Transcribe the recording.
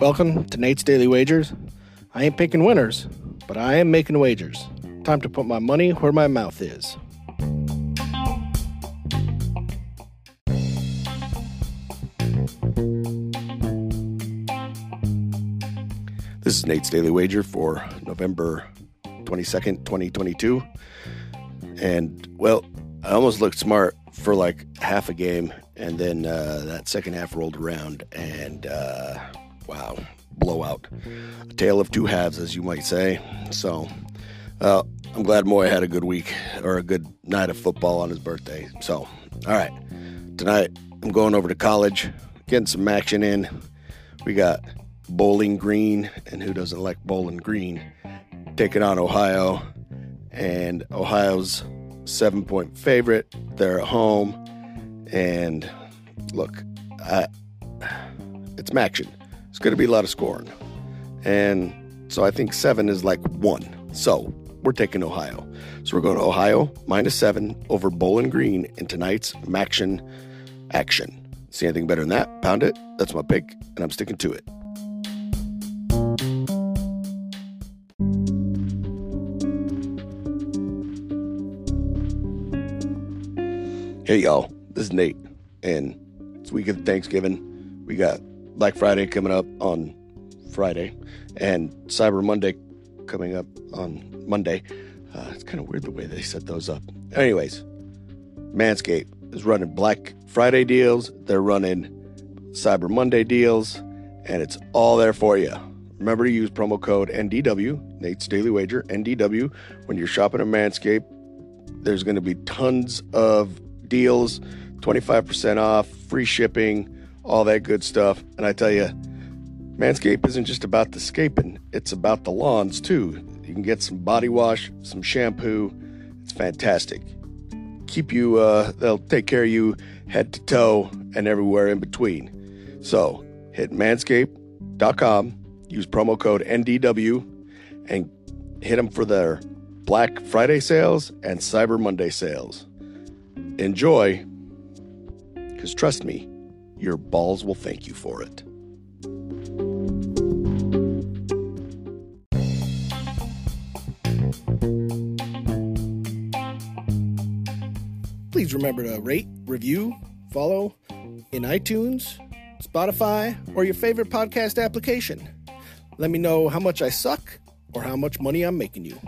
Welcome to Nate's Daily Wagers. I ain't picking winners, but I am making wagers. Time to put my money where my mouth is. This is Nate's Daily Wager for November 22nd, 2022. And, well, I almost looked smart for like half a game, and then uh, that second half rolled around, and uh, wow, blowout. A tale of two halves, as you might say. So, uh, I'm glad Moy had a good week or a good night of football on his birthday. So, all right, tonight I'm going over to college, getting some action in. We got Bowling Green, and who doesn't like Bowling Green, taking on Ohio, and Ohio's seven point favorite. They're at home, and look, I, it's action. It's going to be a lot of scoring, and so I think seven is like one. So we're taking Ohio. So we're going to Ohio minus seven over Bowling Green in tonight's Maction action. See anything better than that? Pound it. That's my pick, and I'm sticking to it. Hey y'all, this is Nate, and it's week of Thanksgiving. We got Black Friday coming up on Friday, and Cyber Monday coming up on Monday. Uh, it's kind of weird the way they set those up. Anyways, Manscaped is running Black Friday deals. They're running Cyber Monday deals, and it's all there for you. Remember to use promo code NDW, Nate's Daily Wager, NDW, when you're shopping at Manscaped. There's going to be tons of deals, 25% off, free shipping, all that good stuff. And I tell you, Manscaped isn't just about the scaping, it's about the lawns too. You can get some body wash, some shampoo. It's fantastic. Keep you, uh, they'll take care of you head to toe and everywhere in between. So hit manscaped.com, use promo code NDW, and hit them for their Black Friday sales and Cyber Monday sales. Enjoy, because trust me, your balls will thank you for it. Please remember to rate, review, follow in iTunes, Spotify, or your favorite podcast application. Let me know how much I suck or how much money I'm making you.